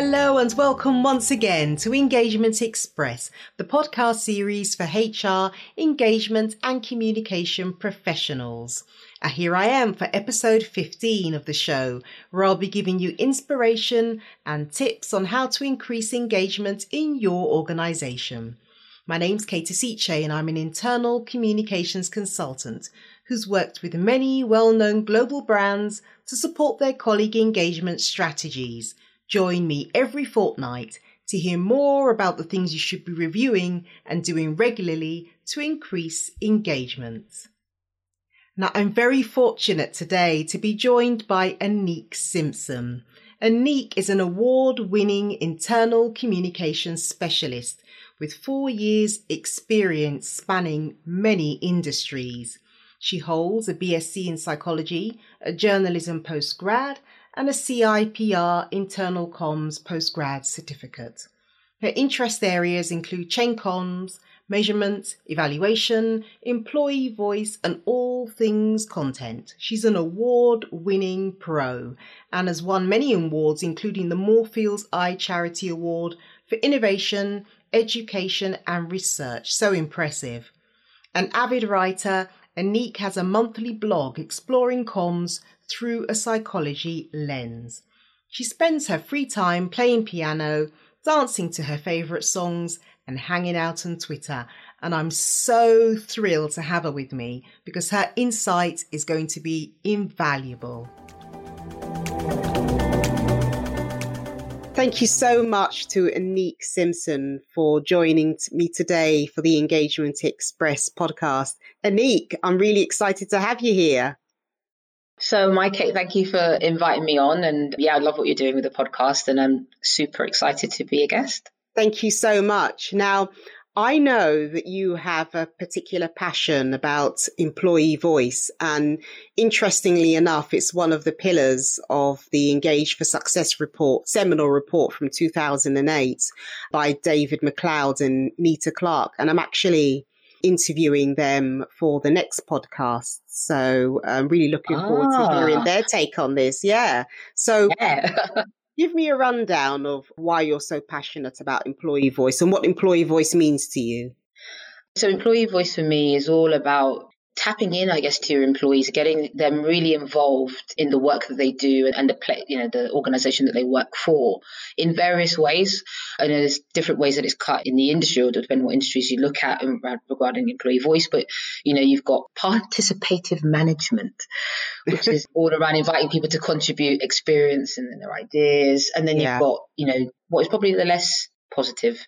Hello and welcome once again to Engagement Express, the podcast series for HR, engagement and communication professionals. And here I am for episode 15 of the show, where I'll be giving you inspiration and tips on how to increase engagement in your organization. My name's Katie Siche and I'm an internal communications consultant who's worked with many well-known global brands to support their colleague engagement strategies – Join me every fortnight to hear more about the things you should be reviewing and doing regularly to increase engagement. Now, I'm very fortunate today to be joined by Anique Simpson. Anique is an award winning internal communications specialist with four years' experience spanning many industries. She holds a BSc in psychology, a journalism postgrad, and a CIPR internal comms postgrad certificate. Her interest areas include chain comms, measurement, evaluation, employee voice, and all things content. She's an award winning pro and has won many awards, including the Moorfields Eye Charity Award for Innovation, Education, and Research. So impressive. An avid writer, Anique has a monthly blog exploring comms through a psychology lens. She spends her free time playing piano, dancing to her favourite songs, and hanging out on Twitter. And I'm so thrilled to have her with me because her insight is going to be invaluable. Thank you so much to Anique Simpson for joining me today for the Engagement Express podcast. Anique, I'm really excited to have you here. So, Mike, thank you for inviting me on. And yeah, I love what you're doing with the podcast, and I'm super excited to be a guest. Thank you so much. Now, I know that you have a particular passion about employee voice. And interestingly enough, it's one of the pillars of the Engage for Success report, seminal report from 2008 by David MacLeod and Nita Clarke. And I'm actually interviewing them for the next podcast. So I'm really looking forward to hearing ah. their take on this. Yeah. So yeah. give me a rundown of why you're so passionate about employee voice and what employee voice means to you. So, employee voice for me is all about tapping in, I guess, to your employees, getting them really involved in the work that they do and the play, you know, the organization that they work for in various ways. I know there's different ways that it's cut in the industry, or depending on what industries you look at regarding employee voice. But you know, you've got participative management, which is all around inviting people to contribute experience and their ideas, and then you've got you know what is probably the less positive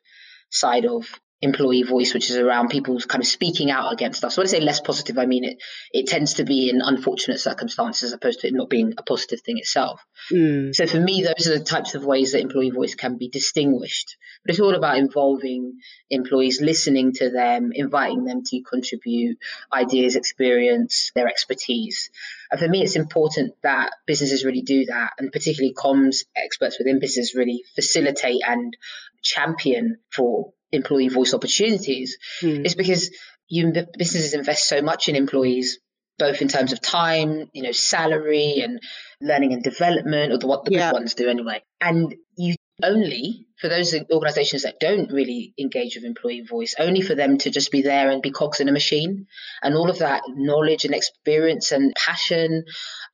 side of employee voice, which is around people kind of speaking out against us. So when I say less positive, I mean it it tends to be in unfortunate circumstances as opposed to it not being a positive thing itself. Mm. So for me, those are the types of ways that employee voice can be distinguished. But it's all about involving employees, listening to them, inviting them to contribute ideas, experience, their expertise. And for me, it's important that businesses really do that, and particularly comms experts within business really facilitate and champion for employee voice opportunities mm. is because you businesses invest so much in employees both in terms of time, you know, salary and learning and development, or the, what the yeah. good ones do anyway. And you only for those organizations that don't really engage with employee voice, only for them to just be there and be cogs in a machine. And all of that knowledge and experience and passion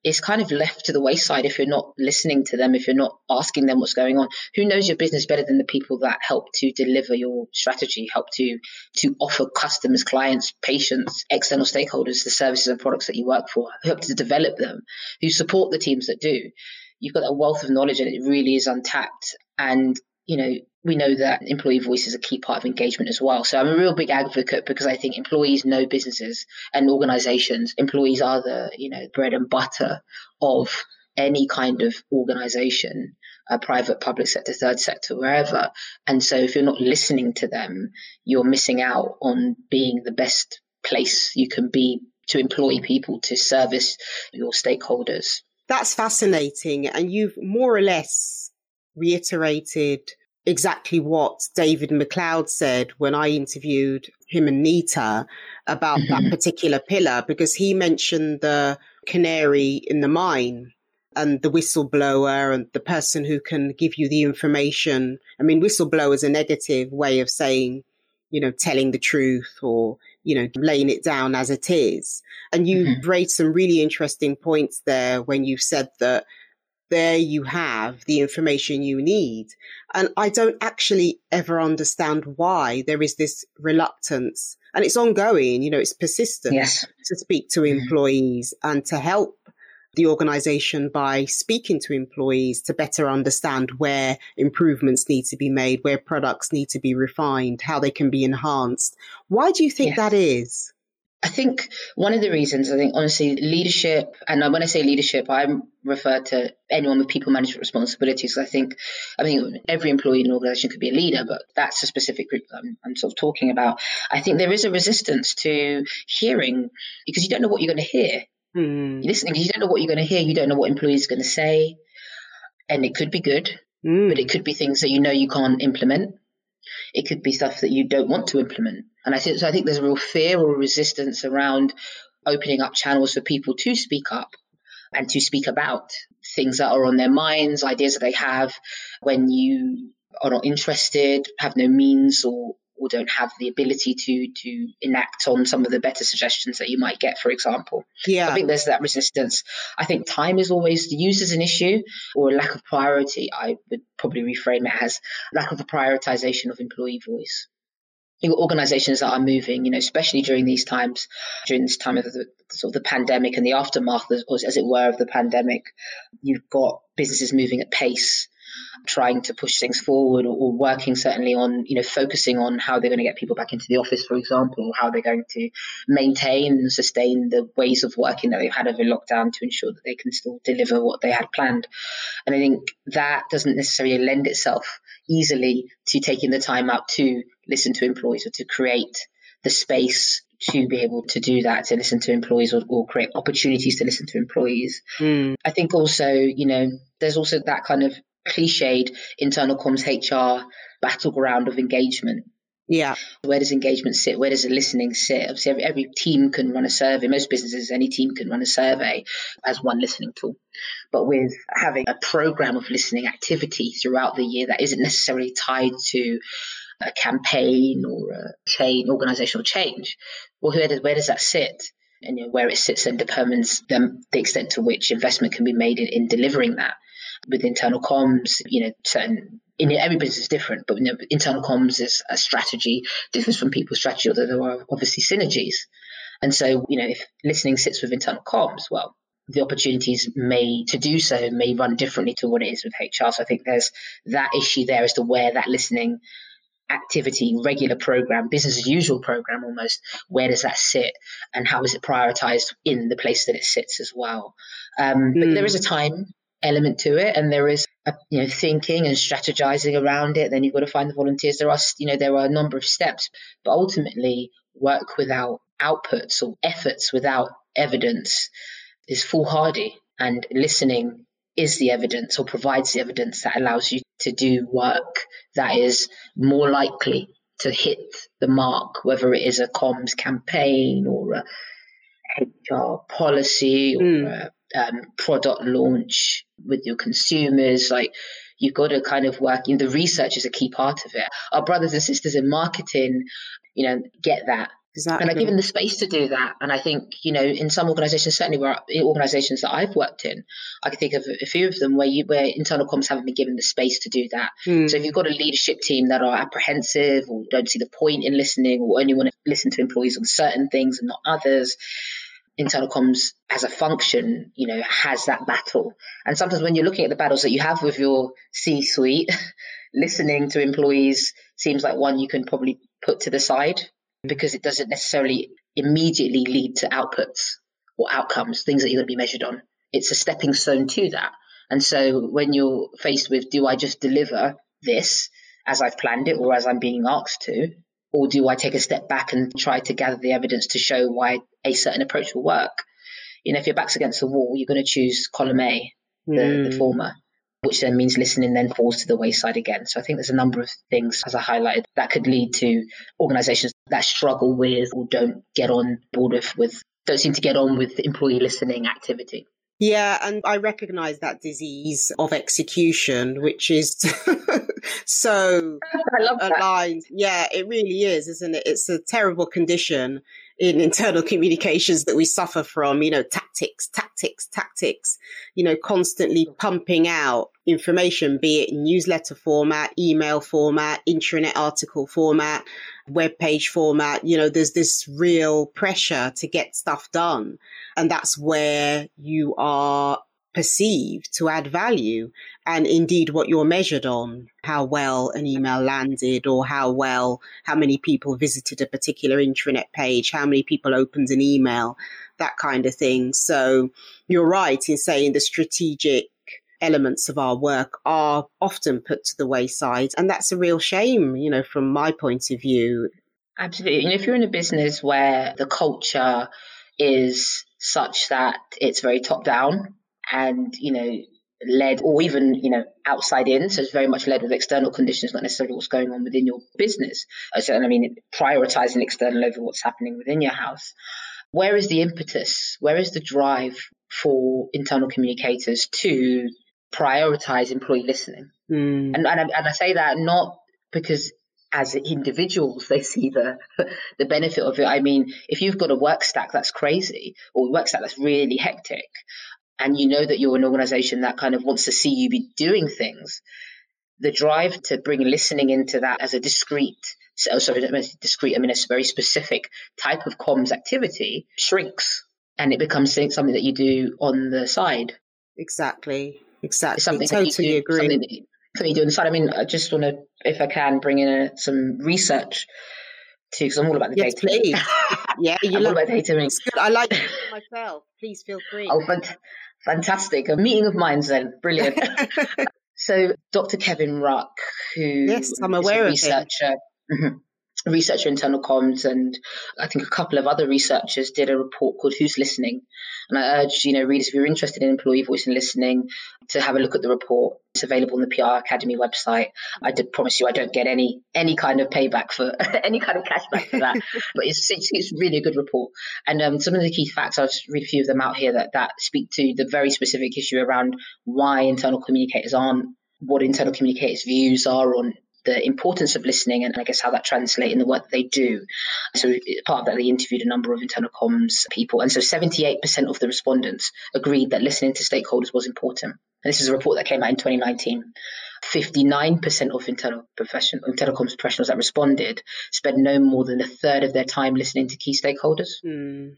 is kind of left to the wayside if you're not listening to them, if you're not asking them what's going on. Who knows your business better than the people that help to deliver your strategy, help to to offer customers, clients, patients, external stakeholders the services and products that you work for, help to develop them, who support the teams that do you've got a wealth of knowledge and it really is untapped. And, you know, we know that employee voice is a key part of engagement as well. So I'm a real big advocate because I think employees know businesses and organizations. Employees are the, you know, bread and butter of any kind of organization, a private, public sector, third sector, wherever. And so if you're not listening to them, you're missing out on being the best place you can be to employ people to service your stakeholders. That's fascinating. And you've more or less reiterated exactly what David MacLeod said when I interviewed him and Nita about mm-hmm. that particular pillar, because he mentioned the canary in the mine and the whistleblower and the person who can give you the information. I mean, whistleblower is a negative way of saying, you know, telling the truth or, you know, laying it down as it is. And you mm-hmm. raised some really interesting points there when you said that there you have the information you need. And I don't actually ever understand why there is this reluctance and it's ongoing, you know, it's persistent yes. to speak to mm-hmm. employees and to help the organization by speaking to employees to better understand where improvements need to be made, where products need to be refined, how they can be enhanced. Why do you think yes. that is? I think one of the reasons, I think honestly, leadership, and when I say leadership, I refer to anyone with people management responsibilities. I think, I mean, every employee in an organization could be a leader, but that's a specific group that I'm, I'm sort of talking about. I think there is a resistance to hearing because you don't know what you're going to hear. Mm. Listening because you don't know what you're going to hear. You don't know what employees are going to say. And it could be good, mm. but it could be things that you know you can't implement. It could be stuff that you don't want to implement. And I think so. I think there's a real fear or resistance around opening up channels for people to speak up and to speak about things that are on their minds, ideas that they have. When you are not interested, have no means or or don't have the ability to to enact on some of the better suggestions that you might get, for example. Yeah. I think there's that resistance. I think time is always used as an issue or a lack of priority. I would probably reframe it as lack of the prioritization of employee voice. organizations that are moving, you know, especially during these times, during this time of the sort of the pandemic and the aftermath, as, as it were, of the pandemic, you've got businesses moving at pace trying to push things forward or, or, working certainly on, you know, focusing on how they're going to get people back into the office, for example, or how they're going to maintain and sustain the ways of working that they've had over lockdown to ensure that they can still deliver what they had planned. And I think that doesn't necessarily lend itself easily to taking the time out to listen to employees or to create the space to be able to do that, to listen to employees or, or create opportunities to listen to employees. Mm. I think also, you know, there's also that kind of cliched internal comms HR battleground of engagement. Yeah. Where does engagement sit? Where does the listening sit? Obviously, every, every, team can run a survey. Most businesses, any team can run a survey as one listening tool. But with having a program of listening activity throughout the year that isn't necessarily tied to a campaign or a chain, organizational change, well, where does, where does that sit? And you know, where it sits then determines the, the extent to which investment can be made in, in delivering that with internal comms, you know, certain in every business is different, but you know, internal comms is a strategy differs from people's strategy, although there are obviously synergies. And so, you know, if listening sits with internal comms, well, the opportunities may to do so may run differently to what it is with HR. So I think there's that issue there as to where that listening activity, regular program, business as usual program almost, where does that sit and how is it prioritized in the place that it sits as well? Um, mm. But there is a time element to it and there is a, you know thinking and strategizing around it then you've got to find the volunteers there are you know there are a number of steps but ultimately work without outputs or efforts without evidence is foolhardy and listening is the evidence or provides the evidence that allows you to do work that is more likely to hit the mark whether it is a comms campaign or a HR policy or mm. a um, product launch with your consumers. Like you've got to kind of work. You know, the research is a key part of it. Our brothers and sisters in marketing, you know, get that. Exactly. And are given the space to do that. And I think, you know, in some organizations, certainly where organizations that I've worked in, I can think of a few of them where you, where internal comms haven't been given the space to do that. Mm. So if you've got a leadership team that are apprehensive or don't see the point in listening or only want to listen to employees on certain things and not others, internal comms as a function, you know, has that battle. And sometimes when you're looking at the battles that you have with your C suite, listening to employees seems like one you can probably put to the side because it doesn't necessarily immediately lead to outputs or outcomes, things that you're going to be measured on. It's a stepping stone to that. And so when you're faced with, do I just deliver this as I've planned it or as I'm being asked to? Or do I take a step back and try to gather the evidence to show why a certain approach will work? You know, if your back's against the wall, you're going to choose column A, the, mm. the hmm. former, which then means listening then falls to the wayside again. So I think there's a number of things, as I highlighted, that could lead to organizations that struggle with or don't get on board with, with don't seem to get on with employee listening activity. Yeah, and I recognize that disease of execution, which is so aligned. Yeah, it really is, isn't it? It's a terrible condition in internal communications that we suffer from, you know, tactics, tactics, tactics, you know, constantly pumping out information, be it newsletter format, email format, intranet article format, web page format. You know, there's this real pressure to get stuff done. And that's where you are perceived to add value and indeed what you're measured on how well an email landed or how well how many people visited a particular intranet page how many people opened an email that kind of thing so you're right in saying the strategic elements of our work are often put to the wayside and that's a real shame you know from my point of view absolutely and if you're in a business where the culture is such that it's very top down and, you know, led or even, you know, outside in. So it's very much led with external conditions, not necessarily what's going on within your business. So, I mean, prioritizing external over what's happening within your house. Where is the impetus? Where is the drive for internal communicators to prioritize employee listening? Mm. And, and I, and I say that not because as individuals they see the the benefit of it. I mean, if you've got a work stack that's crazy or a work stack that's really hectic, and you know that you're an organization that kind of wants to see you be doing things, the drive to bring listening into that as a discrete, so, sorry, discrete, I mean, it's a very specific type of comms activity shrinks and it becomes something that you do on the side. Exactly. Exactly. It's something totally that you do, agree. Something that you, something you do on the side. I mean, I just want to, if I can, bring in a, some research too, because I'm all about the yes, data. Please. yeah, you love about data. It's good. I like myself. Please feel free. Oh, but Fantastic. A meeting of minds then. Brilliant. so Dr. Kevin Ruck, who yes, I'm aware of researcher, mm-hmm. Researcher internal comms, and I think a couple of other researchers did a report called Who's Listening. And I urge, you know, readers, if you're interested in employee voice and listening, to have a look at the report. It's available on the PR Academy website. I did promise you I don't get any any kind of payback for any kind of cashback for that, but it's, it's, it's really a good report. And um, some of the key facts, I'll just read a few of them out here that that speak to the very specific issue around why internal communicators aren't what internal communicators' views are on the importance of listening and I guess how that translates in the work that they do. So part of that, they interviewed a number of internal comms people. And so 78% of the respondents agreed that listening to stakeholders was important. And this is a report that came out in 2019. 59% of internal profession, internal comms professionals that responded spent no more than a third of their time listening to key stakeholders. Mm.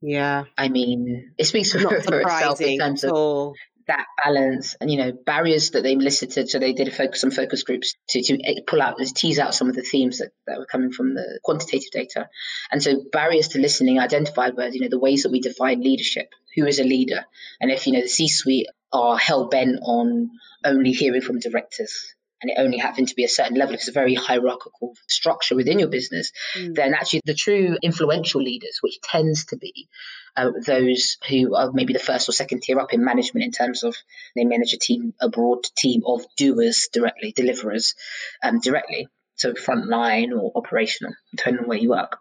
Yeah. I mean, it speaks for, for itself in terms of that balance and you know barriers that they elicited so they did a focus on focus groups to, to pull out tease out some of the themes that, that were coming from the quantitative data. And so barriers to listening identified were you know the ways that we define leadership who is a leader and if you know the c suite are hell bent on only hearing from directors and it only happened to be a certain level, if it's a very hierarchical structure within your business, mm. then actually the true influential leaders, which tends to be uh, those who are maybe the first or second tier up in management in terms of they manage a team, a broad team of doers directly, deliverers um, directly, so frontline or operational, depending on where you work.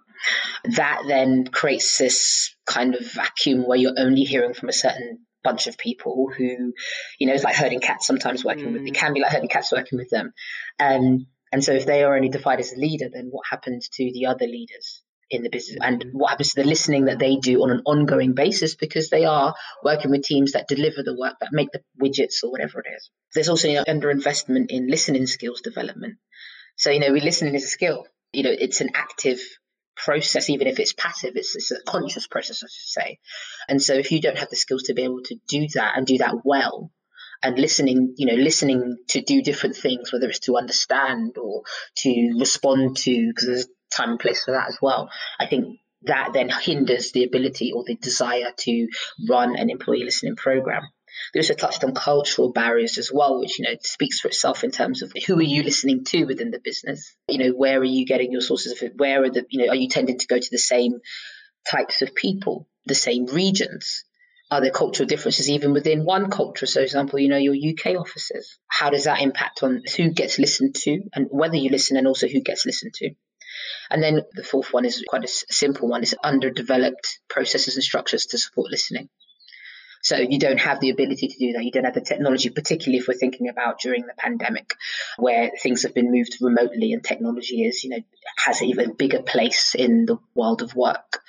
That then creates this kind of vacuum where you're only hearing from a certain bunch of people who, you know, it's like herding cats sometimes working mm. with, it can be like herding cats working with them. Um, and so if they are only defined as a leader, then what happens to the other leaders? in the business and mm. what happens to the listening that they do on an ongoing basis because they are working with teams that deliver the work that make the widgets or whatever it is there's also you know, underinvestment in listening skills development so you know we listening is a skill you know it's an active process, even if it's passive, it's, it's a conscious process, I should say. And so if you don't have the skills to be able to do that and do that well, and listening, you know, listening to do different things, whether it's to understand or to respond to, because there's time and place for that as well. I think that then hinders the ability or the desire to run an employee listening program. They also touched on cultural barriers as well, which, you know, speaks for itself in terms of who are you listening to within the business? You know, where are you getting your sources of it? Where are the, you know, are you tending to go to the same types of people, the same regions? Are there cultural differences even within one culture? So, for example, you know, your UK offices. How does that impact on who gets listened to and whether you listen and also who gets listened to? And then the fourth one is quite a simple one: is underdeveloped processes and structures to support listening. So you don't have the ability to do that. You don't have the technology, particularly if we're thinking about during the pandemic, where things have been moved remotely and technology is, you know, has an even bigger place in the world of work.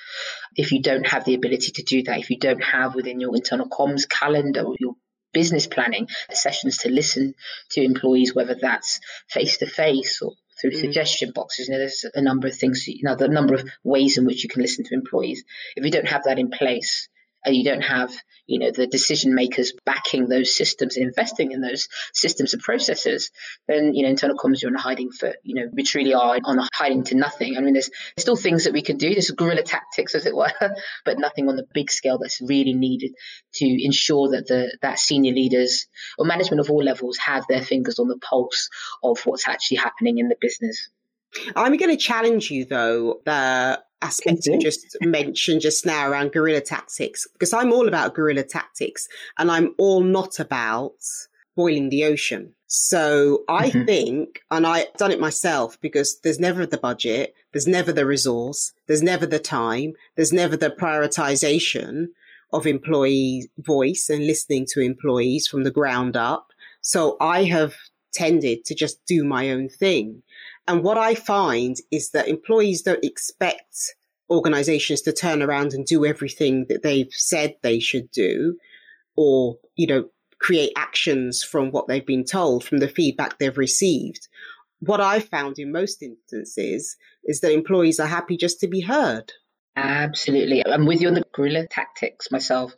If you don't have the ability to do that, if you don't have within your internal comms calendar or your business planning sessions to listen to employees, whether that's face to face or through mm. suggestion boxes. You know, there's a number of things, you know, the number of ways in which you can listen to employees. If you don't have that in place, Uh, you don't have you know the decision makers backing those systems investing in those systems and processes then you know internal comms you're on a hiding foot. You know we truly are on a hiding to nothing. I mean there's still things that we can do. There's guerrilla tactics as it were but nothing on the big scale that's really needed to ensure that the that senior leaders or management of all levels have their fingers on the pulse of what's actually happening in the business. I'm going to challenge you though, the aspect you just mentioned just now around guerrilla tactics, because I'm all about guerrilla tactics and I'm all not about boiling the ocean. So I mm-hmm. think, and I've done it myself because there's never the budget, there's never the resource, there's never the time, there's never the prioritization of employee voice and listening to employees from the ground up. So I have tended to just do my own thing. And what I find is that employees don't expect organizations to turn around and do everything that they've said they should do or, you know, create actions from what they've been told, from the feedback they've received. What I've found in most instances is that employees are happy just to be heard. Absolutely. I'm with you on the guerrilla tactics myself.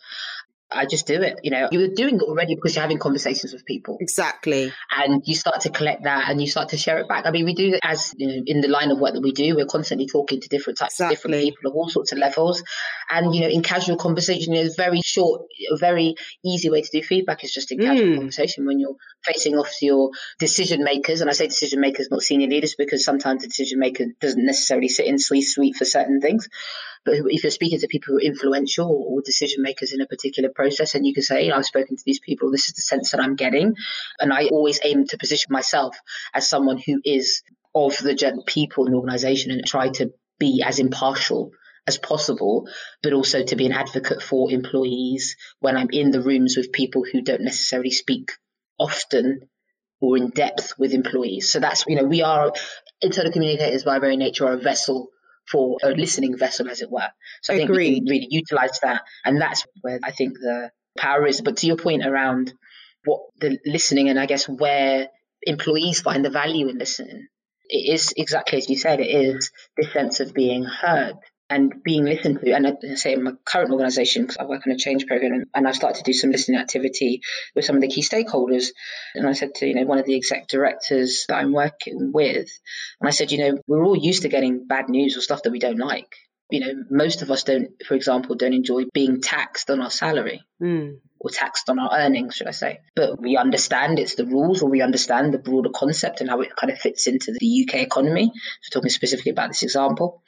I just do it. You know, you're doing it already because you're having conversations with people. Exactly. And you start to collect that and you start to share it back. I mean, we do it as you know, in the line of work that we do, we're constantly talking to different types exactly. of different people of all sorts of levels. And, you know, in casual conversation, you know, very short, a very easy way to do feedback is just in casual mm. conversation when you're facing off to your decision makers. And I say decision makers, not senior leaders, because sometimes the decision maker doesn't necessarily sit in C suite for certain things. If you're speaking to people who are influential or decision makers in a particular process, and you can say, I've spoken to these people, this is the sense that I'm getting. And I always aim to position myself as someone who is of the people in organization and try to be as impartial as possible, but also to be an advocate for employees when I'm in the rooms with people who don't necessarily speak often or in depth with employees. So that's, you know, we are internal communicators by very nature are a vessel for a listening vessel, as it were. So I think Agreed. we can really utilize that. And that's where I think the power is. But to your point around what the listening and I guess where employees find the value in listening, it is exactly as you said, it is this sense of being heard and being listened to. And I say in my current organization, because I work on a change program, and I've started to do some listening activity with some of the key stakeholders. And I said to, you know, one of the exec directors that I'm working with, and I said, you know, we're all used to getting bad news or stuff that we don't like. You know, most of us don't, for example, don't enjoy being taxed on our salary. Mm or taxed on our earnings, should I say. But we understand it's the rules or we understand the broader concept and how it kind of fits into the UK economy. So talking specifically about this example.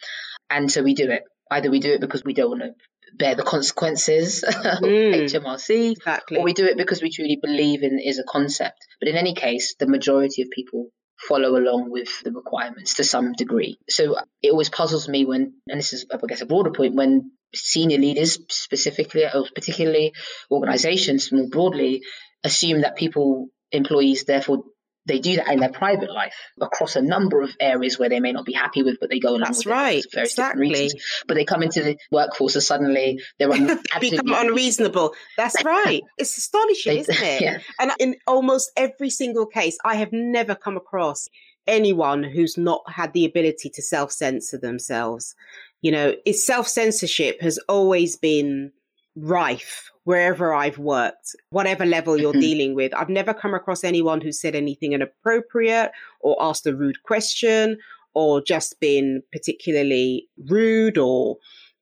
And so we do it. Either we do it because we don't want to bear the consequences mm, HMRC, exactly. or we do it because we truly believe in is a concept. But in any case, the majority of people follow along with the requirements to some degree. So it always puzzles me when, and this is, I guess, a broader point, when senior leaders specifically, or particularly organizations more broadly, assume that people, employees, therefore they do that in their private life across a number of areas where they may not be happy with, but they go along That's with right, it for exactly. reasons. But they come into the workforce and suddenly they're un- become unreasonable. That's right. It's astonishing, they, isn't it? Yeah. And in almost every single case, I have never come across anyone who's not had the ability to self censor themselves. You know, self censorship has always been rife wherever I've worked, whatever level you're mm-hmm. dealing with. I've never come across anyone who said anything inappropriate or asked a rude question or just been particularly rude or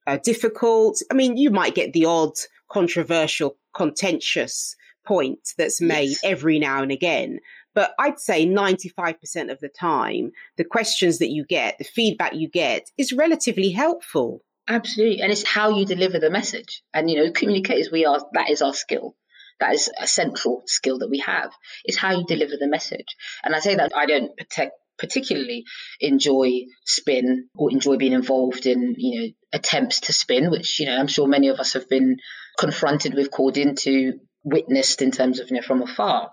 uh, difficult. I mean, you might get the odd controversial, contentious point that's made yes. every now and again. But I'd say 95% of the time, the questions that you get, the feedback you get is relatively helpful. Absolutely. And it's how you deliver the message. And, you know, communicators, we are, that is our skill. That is a central skill that we have, is how you deliver the message. And I say that I don't protect, particularly enjoy spin or enjoy being involved in, you know, attempts to spin, which, you know, I'm sure many of us have been confronted with, called into, witnessed in terms of, you know, from afar.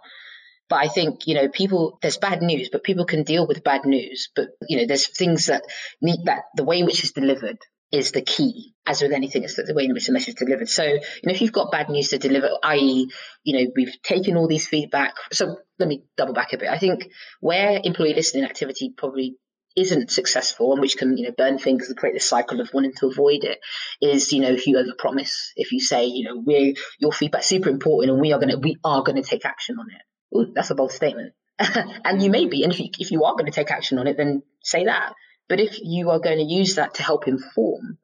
But I think, you know, people, there's bad news, but people can deal with bad news. But, you know, there's things that need that the way which it's delivered is the key. As with anything, it's the way in which the message is delivered. So, you know, if you've got bad news to deliver, i.e., you know, we've taken all these feedback. So let me double back a bit. I think where employee listening activity probably isn't successful and which can you know burn things and create this cycle of wanting to avoid it is you know if you overpromise if you say you know we're your feedback's super important and we are going to we are going to take action on it Ooh, that's a bold statement and you may be and if you, if you are going to take action on it then say that but if you are going to use that to help inform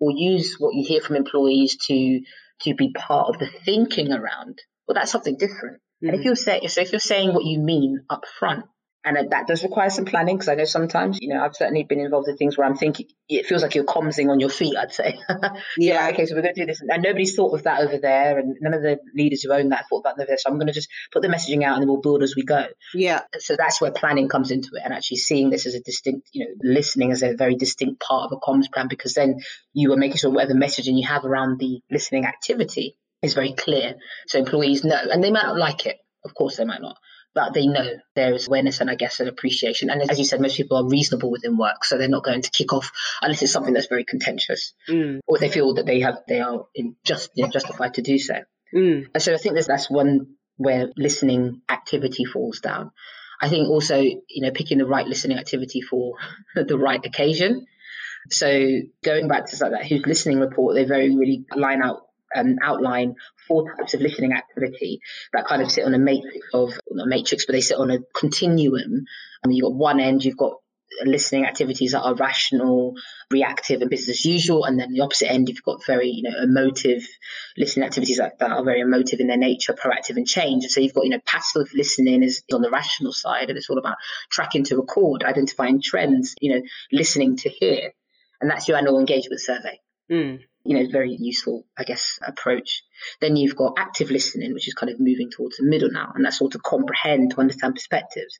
or use what you hear from employees to to be part of the thinking around well that's something different mm-hmm. and if mm-hmm. you're saying so if you're saying what you mean up front and that does require some planning because I know sometimes, you know, I've certainly been involved in things where I'm thinking it feels like you're comsing on your feet, I'd say. yeah, okay, so we're going to do this. And nobody's thought of that over there. And none of the leaders who own that thought about that. So I'm going to just put the messaging out and then we'll build as we go. Yeah. So that's where planning comes into it and actually seeing this as a distinct, you know, listening as a very distinct part of a comms plan because then you are making sure whatever messaging you have around the listening activity is very clear. So employees know, and they might not like it. Of course, they might not but they know there is awareness and I guess an appreciation. And as you said, most people are reasonable within work, so they're not going to kick off unless it's something that's very contentious, mm. or they feel that they have they are just you know, justified to do so. Mm. And so I think that's one where listening activity falls down. I think also you know picking the right listening activity for the right occasion. So going back to like that who's listening report, they very really line out and outline four types of listening activity that kind of sit on a matrix of a matrix, but they sit on a continuum. I mean, you've got one end, you've got listening activities that are rational, reactive, and business as usual, and then the opposite end, you've got very you know emotive listening activities that, that are very emotive in their nature, proactive and change. And so you've got you know passive listening is on the rational side, and it's all about tracking to record, identifying trends, you know, listening to hear, and that's your annual engagement survey. Mm you know, very useful, I guess, approach. Then you've got active listening, which is kind of moving towards the middle now, and that's all to comprehend, to understand perspectives,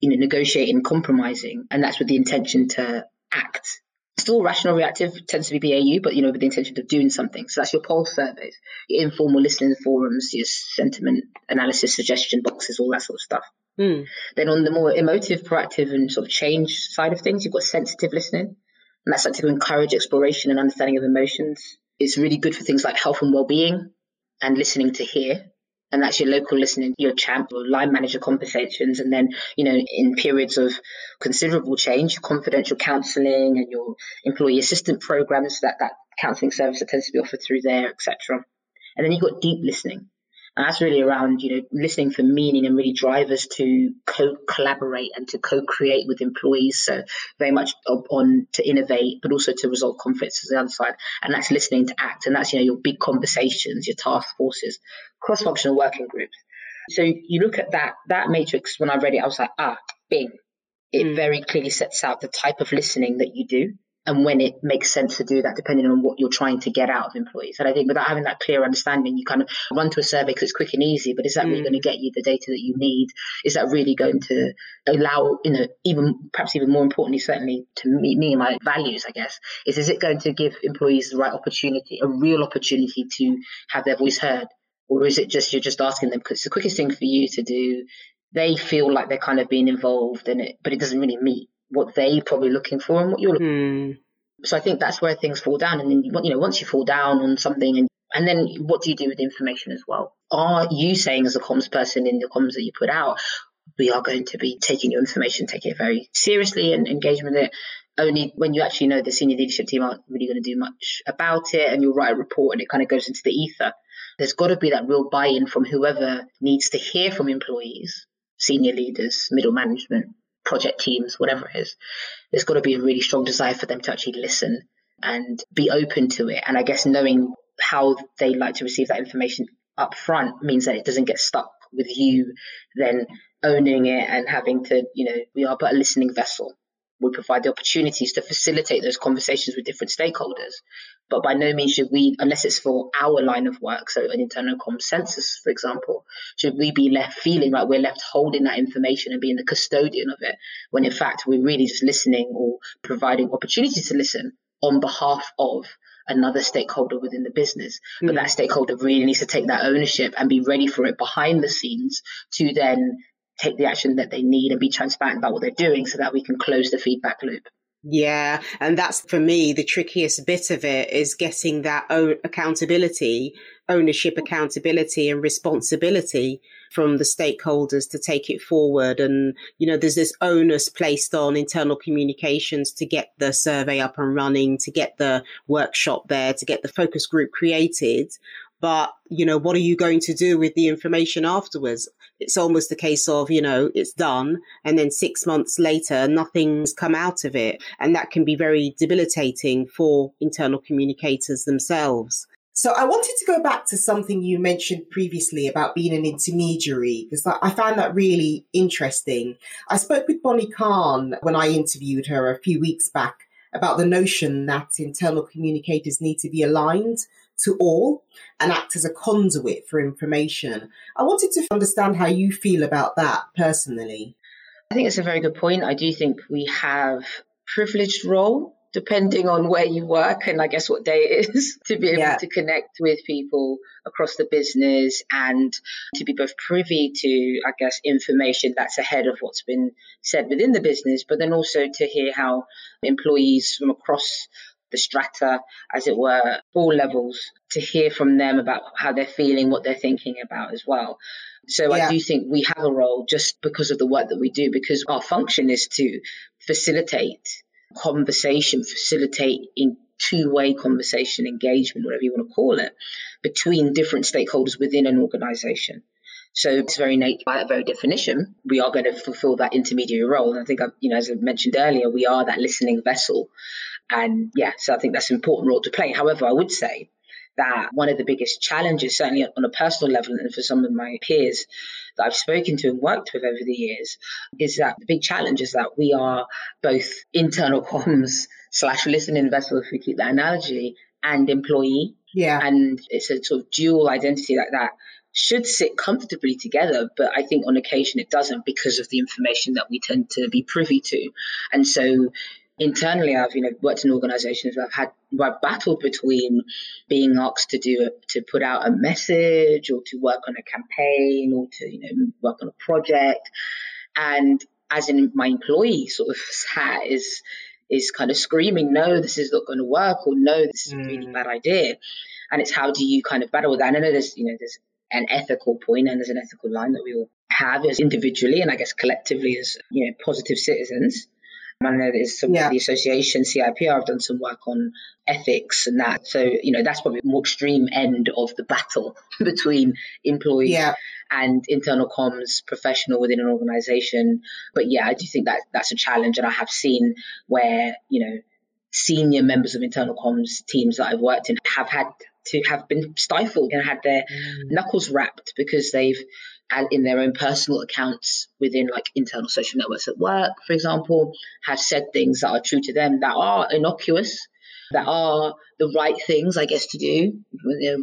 you know, negotiating, compromising, and that's with the intention to act. Still rational reactive tends to be BAU, but you know, with the intention of doing something. So that's your poll surveys, your informal listening forums, your sentiment analysis, suggestion boxes, all that sort of stuff. Mm. Then on the more emotive, proactive, and sort of change side of things, you've got sensitive listening and that's like to encourage exploration and understanding of emotions. It's really good for things like health and well-being and listening to hear. And that's your local listening, your champ or line manager conversations. And then, you know, in periods of considerable change, confidential counselling and your employee assistant programs, that, that counselling service that tends to be offered through there, etc. And then you've got deep listening. And that's really around, you know, listening for meaning and really drivers to co-collaborate and to co-create with employees. So very much on to innovate, but also to resolve conflicts as the other side. And that's listening to act. And that's, you know, your big conversations, your task forces, cross-functional working groups. So you look at that, that matrix, when I read it, I was like, ah, bing. It mm. very clearly sets out the type of listening that you do and when it makes sense to do that, depending on what you're trying to get out of employees. And I think without having that clear understanding, you kind of run to a survey because it's quick and easy, but is that mm. really going to get you the data that you need? Is that really going to allow, you know, even perhaps even more importantly, certainly to me, me and my values, I guess, is is it going to give employees the right opportunity, a real opportunity to have their voice heard? Or is it just you're just asking them because it's the quickest thing for you to do? They feel like they're kind of being involved in it, but it doesn't really meet what they're probably looking for and what you're looking mm. So I think that's where things fall down. And then, you know, once you fall down on something and and then what do you do with the information as well? Are you saying as a comms person in the comms that you put out, we are going to be taking your information, taking it very seriously and engaging with it only when you actually know the senior leadership team aren't really going to do much about it and you'll write a report and it kind of goes into the ether. There's got to be that real buy-in from whoever needs to hear from employees, senior leaders, middle management, project teams, whatever it is, there's got to be a really strong desire for them to actually listen and be open to it. And I guess knowing how they like to receive that information up front means that it doesn't get stuck with you then owning it and having to, you know, we are but a listening vessel we provide the opportunities to facilitate those conversations with different stakeholders. But by no means should we, unless it's for our line of work, so an internal consensus, for example, should we be left feeling like we're left holding that information and being the custodian of it, when in fact we're really just listening or providing opportunities to listen on behalf of another stakeholder within the business. Mm. But that stakeholder really needs to take that ownership and be ready for it behind the scenes to then take the action that they need and be transparent about what they're doing so that we can close the feedback loop. Yeah. And that's for me, the trickiest bit of it is getting that accountability, ownership, accountability and responsibility from the stakeholders to take it forward. And, you know, there's this onus placed on internal communications to get the survey up and running, to get the workshop there, to get the focus group created. But, you know, what are you going to do with the information afterwards? It's almost a case of, you know, it's done. And then six months later, nothing's come out of it. And that can be very debilitating for internal communicators themselves. So I wanted to go back to something you mentioned previously about being an intermediary because I found that really interesting. I spoke with Bonnie Kahn when I interviewed her a few weeks back about the notion that internal communicators need to be aligned to all and act as a conduit for information. I wanted to understand how you feel about that personally. I think it's a very good point. I do think we have privileged role depending on where you work and I guess what day it is to be able yeah. to connect with people across the business and to be both privy to, I guess, information that's ahead of what's been said within the business, but then also to hear how employees from across the strata, as it were, all levels, to hear from them about how they're feeling, what they're thinking about as well. So yeah. I do think we have a role just because of the work that we do, because our function is to facilitate conversation, facilitate in two-way conversation, engagement, whatever you want to call it, between different stakeholders within an organization. So it's very innate by that very definition, we are going to fulfill that intermediary role. And I think, I've, you know, as I mentioned earlier, we are that listening vessel and yeah, so I think that's an important role to play. However, I would say that one of the biggest challenges, certainly on a personal level, and for some of my peers that I've spoken to and worked with over the years, is that the big challenge is that we are both internal comms slash listening vessel, if we keep that analogy, and employee. Yeah. And it's a sort of dual identity like that should sit comfortably together, but I think on occasion it doesn't because of the information that we tend to be privy to. And so internally I've you know worked in organizations where I've had where I've battled between being asked to do to put out a message or to work on a campaign or to you know work on a project. And as in my employee sort of hat is is kind of screaming no this is not going to work or no this is a really mm. bad idea. And it's how do you kind of battle with that? And I know there's you know there's an ethical point and there's an ethical line that we all have as individually and I guess collectively as you know positive citizens I know there's some yeah. the association CIPR have done some work on ethics and that. So you know that's probably the more extreme end of the battle between employees yeah. and internal comms professional within an organization. But yeah, I do think that that's a challenge, and I have seen where you know senior members of internal comms teams that I've worked in have had to have been stifled and had their mm. knuckles rapped because they've in their own personal accounts within like internal social networks at work, for example, have said things that are true to them that are innocuous, that are the right things, I guess, to do,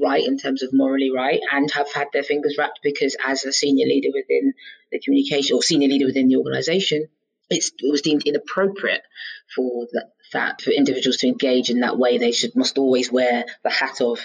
right in terms of morally right, and have had their fingers rapped because as a senior leader within the communication or senior leader within the organization, it was deemed inappropriate for that for individuals to engage in that way. They should must always wear the hat of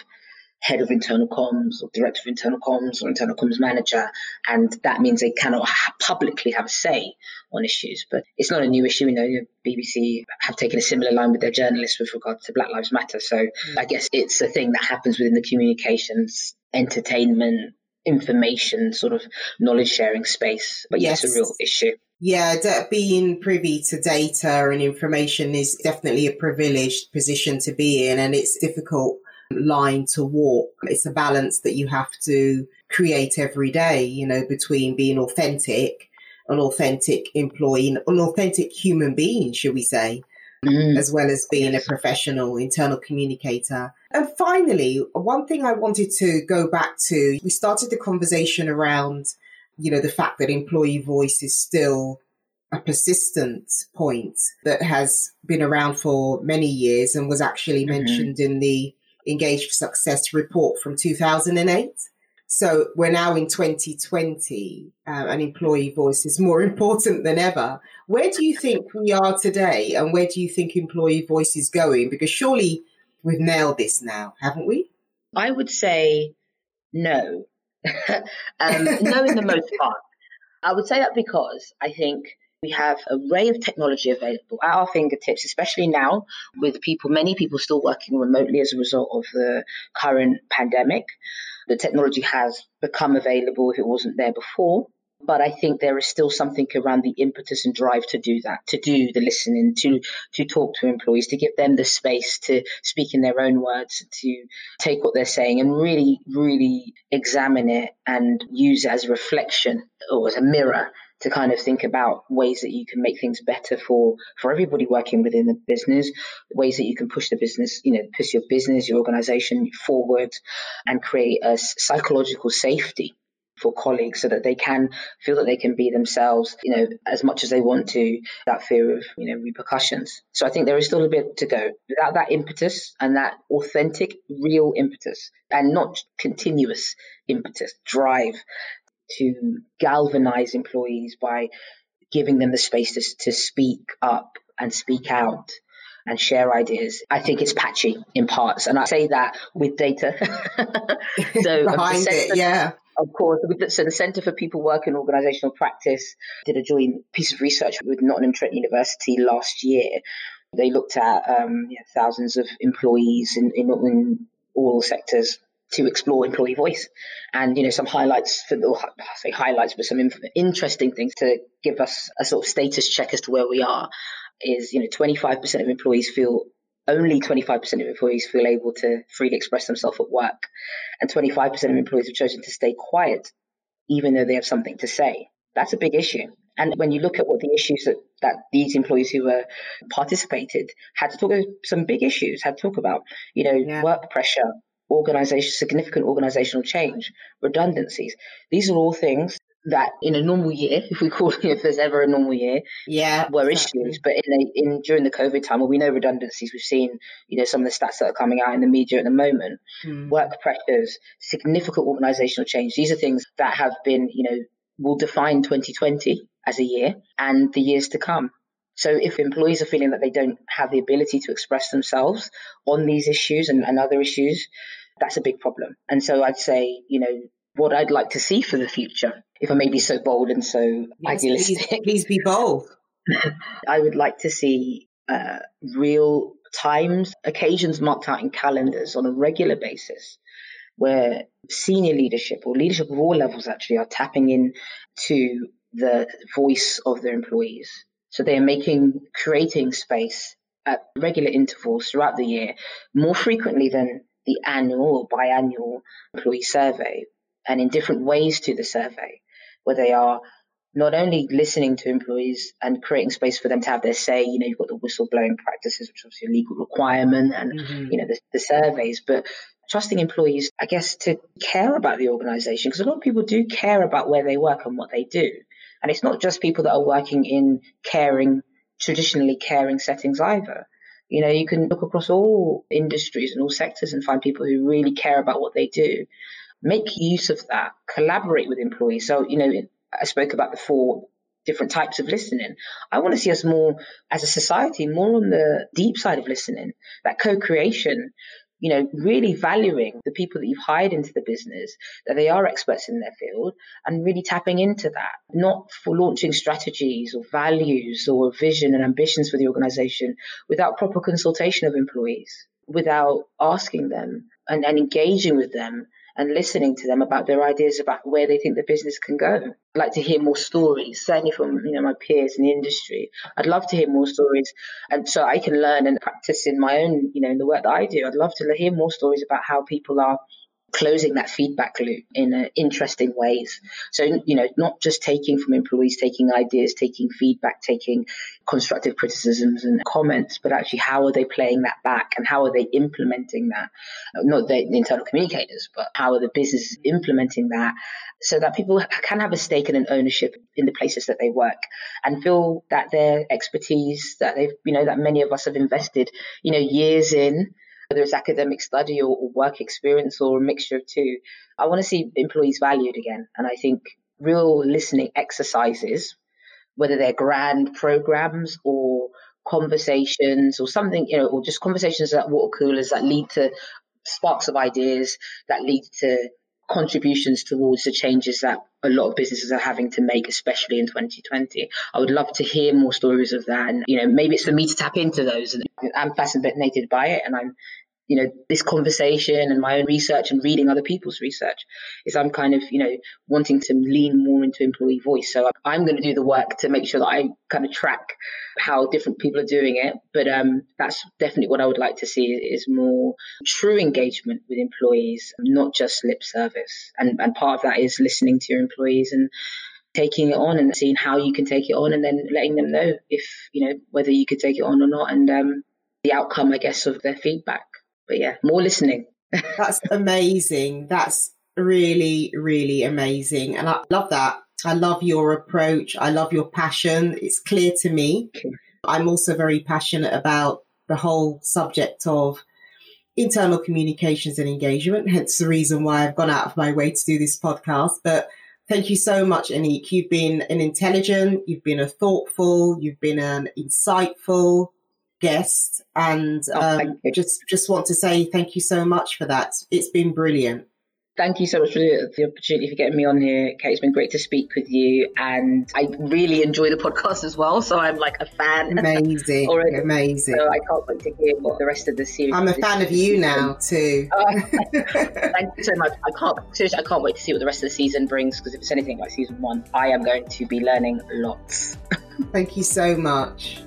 head of internal comms or director of internal comms or internal comms manager. And that means they cannot ha- publicly have a say on issues. But it's not a new issue. You know, BBC have taken a similar line with their journalists with regard to Black Lives Matter. So mm. I guess it's a thing that happens within the communications, entertainment, information sort of knowledge sharing space. But yes, it's a real issue. Yeah, being privy to data and information is definitely a privileged position to be in, and it's difficult line to walk. It's a balance that you have to create every day, you know, between being authentic, an authentic employee, an authentic human being, should we say, mm. as well as being a professional internal communicator. And finally, one thing I wanted to go back to, we started the conversation around, you know, the fact that employee voice is still a persistent point that has been around for many years and was actually mm-hmm. mentioned in the Engage for Success report from 2008. So we're now in 2020 uh, and employee voice is more important than ever. Where do you think we are today and where do you think employee voice is going? Because surely we've nailed this now, haven't we? I would say no. um, no, in the most part. I would say that because I think we have a array of technology available at our fingertips, especially now with people, many people still working remotely as a result of the current pandemic. The technology has become available if it wasn't there before. But I think there is still something around the impetus and drive to do that, to do the listening, to to talk to employees, to give them the space to speak in their own words, to take what they're saying and really, really examine it and use it as a reflection or as a mirror to kind of think about ways that you can make things better for for everybody working within the business, ways that you can push the business, you know, push your business, your organization forward and create a psychological safety for colleagues so that they can feel that they can be themselves, you know, as much as they want to, that fear of, you know, repercussions. So I think there is still a bit to go. Without that impetus and that authentic, real impetus and not continuous impetus, drive to galvanize employees by giving them the space to, to speak up and speak out and share ideas. I think it's patchy in parts, and I say that with data. so behind it, yeah. Of course, so the Centre for People Work and Organisational Practice did a joint piece of research with Nottingham Trent University last year. They looked at um, yeah, thousands of employees in, in, in all sectors to explore employee voice and you know some highlights for the I say highlights but some interesting things to give us a sort of status check as to where we are is you know 25% of employees feel only 25% of employees feel able to freely express themselves at work, and 25% of employees have chosen to stay quiet, even though they have something to say. That's a big issue. And when you look at what the issues that, that these employees who were participated had to talk about, some big issues, had to talk about, you know, yeah. work pressure, organization, significant organizational change, redundancies. These are all things that in a normal year, if we call it, if there's ever a normal year, yeah, were exactly. issues. But in a, in during the COVID time, well, we know redundancies. We've seen, you know, some of the stats that are coming out in the media at the moment. Hmm. Work pressures, significant organisational change. These are things that have been, you know, will define 2020 as a year and the years to come. So if employees are feeling that they don't have the ability to express themselves on these issues and, and other issues, that's a big problem. And so I'd say, you know, what I'd like to see for the future, if I may be so bold and so yes, idealistic. Please, please, be bold. I would like to see uh, real times, occasions marked out in calendars on a regular basis where senior leadership or leadership of all levels actually are tapping in to the voice of their employees. So they are making, creating space at regular intervals throughout the year, more frequently than the annual or biannual employee survey, and in different ways to the survey, where they are not only listening to employees and creating space for them to have their say, you know, you've got the whistleblowing practices, which is obviously a legal requirement, and, mm-hmm. you know, the, the surveys, but trusting employees, I guess, to care about the organization, because a lot of people do care about where they work and what they do. And it's not just people that are working in caring, traditionally caring settings either. You know, you can look across all industries and all sectors and find people who really care about what they do make use of that, collaborate with employees. So, you know, I spoke about the four different types of listening. I want to see us more as a society, more on the deep side of listening, that co-creation, you know, really valuing the people that you've hired into the business, that they are experts in their field and really tapping into that, not for launching strategies or values or vision and ambitions for the organization without proper consultation of employees, without asking them and, and engaging with them and listening to them about their ideas about where they think the business can go. I'd like to hear more stories, certainly from you know my peers in the industry. I'd love to hear more stories, and so I can learn and practice in my own you know in the work that I do. I'd love to hear more stories about how people are closing that feedback loop in uh, interesting ways. So, you know, not just taking from employees, taking ideas, taking feedback, taking constructive criticisms and comments, but actually how are they playing that back and how are they implementing that? Not the, the internal communicators, but how are the businesses implementing that so that people can have a stake and an ownership in the places that they work and feel that their expertise that they've, you know, that many of us have invested, you know, years in whether it's academic study or, or work experience or a mixture of two. I want to see employees valued again. And I think real listening exercises, whether they're grand programs or conversations or something, you know, or just conversations at water coolers that lead to sparks of ideas that lead to contributions towards the changes that a lot of businesses are having to make, especially in 2020. I would love to hear more stories of that. And, you know, maybe it's for me to tap into those. And I'm fascinated by it. And I'm you know, this conversation and my own research and reading other people's research is I'm kind of, you know, wanting to lean more into employee voice. So I'm going to do the work to make sure that I kind of track how different people are doing it. But um, that's definitely what I would like to see is more true engagement with employees, not just lip service. And, and part of that is listening to your employees and taking it on and seeing how you can take it on and then letting them know if, you know, whether you could take it on or not and um, the outcome, I guess, of their feedback but yeah, more listening. That's amazing. That's really, really amazing. And I love that. I love your approach. I love your passion. It's clear to me. I'm also very passionate about the whole subject of internal communications and engagement, hence the reason why I've gone out of my way to do this podcast. But thank you so much, Anik. You've been an intelligent, you've been a thoughtful, you've been an insightful, guest and oh, um, just just want to say thank you so much for that. It's been brilliant. Thank you so much for the, the, opportunity for getting me on here, Kate. It's been great to speak with you, and I really enjoy the podcast as well. So I'm like a fan. Amazing, already. amazing. So I can't wait to hear what the rest of the series. I'm a fan of you now too. Oh, thank you so much. I can't seriously. I can't wait to see what the rest of the season brings because if it's anything like season one, I am going to be learning lots. thank you so much.